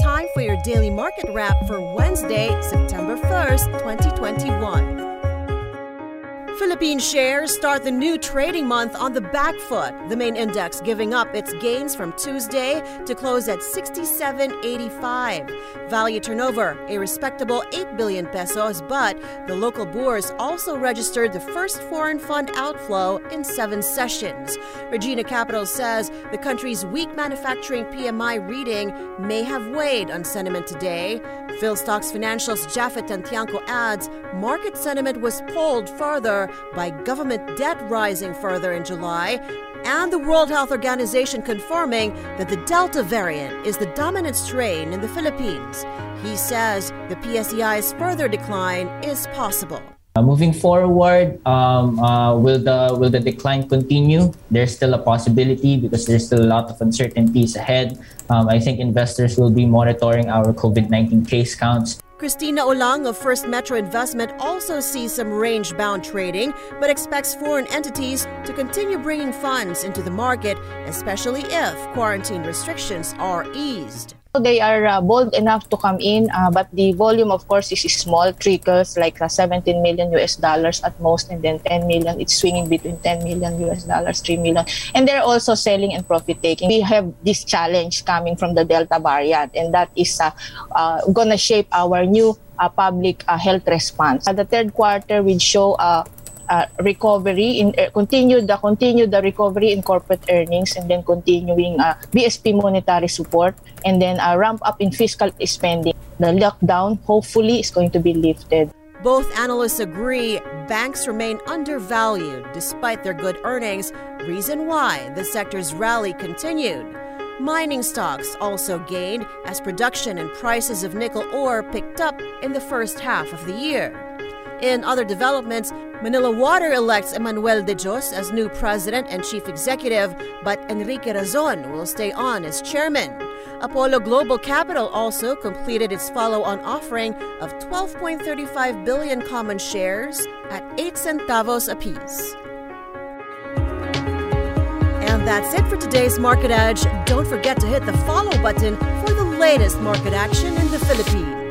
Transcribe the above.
Time for your daily market wrap for Wednesday, September 1st, 2021. Philippine shares start the new trading month on the back foot, the main index giving up its gains from Tuesday to close at 67.85. Value turnover, a respectable 8 billion pesos, but the local bourse also registered the first foreign fund outflow in seven sessions. Regina Capital says the country's weak manufacturing PMI reading may have weighed on sentiment today. Philstocks Financial's Japhet Tantiangco adds market sentiment was pulled further by government debt rising further in July and the World Health Organization confirming that the Delta variant is the dominant strain in the Philippines. He says the PSEI's further decline is possible. Uh, moving forward, um, uh, will the will the decline continue? There's still a possibility because there's still a lot of uncertainties ahead. Um, I think investors will be monitoring our COVID-19 case counts Cristina Ulang of First Metro Investment also sees some range bound trading, but expects foreign entities to continue bringing funds into the market, especially if quarantine restrictions are eased. They are uh, bold enough to come in, uh, but the volume, of course, is small trickles, like uh, 17 million US dollars at most, and then 10 million. It's swinging between 10 million US dollars, 3 million. And they're also selling and profit taking. We have this challenge coming from the Delta variant, and that is uh, uh, to shape our new uh, public health response. the third quarter will show uh, recovery in uh, the continue the recovery in corporate earnings and then continuing uh, BSP monetary support and then uh, ramp up in fiscal spending. The lockdown hopefully is going to be lifted. Both analysts agree banks remain undervalued despite their good earnings, reason why the sector's rally continued. Mining stocks also gained as production and prices of nickel ore picked up in the first half of the year. In other developments, Manila Water elects Emmanuel De Dios as new president and chief executive, but Enrique Razon will stay on as chairman. Apollo Global Capital also completed its follow on offering of 12.35 billion common shares at 8 centavos apiece. And that's it for today's Market Edge. Don't forget to hit the follow button for the latest market action in the Philippines.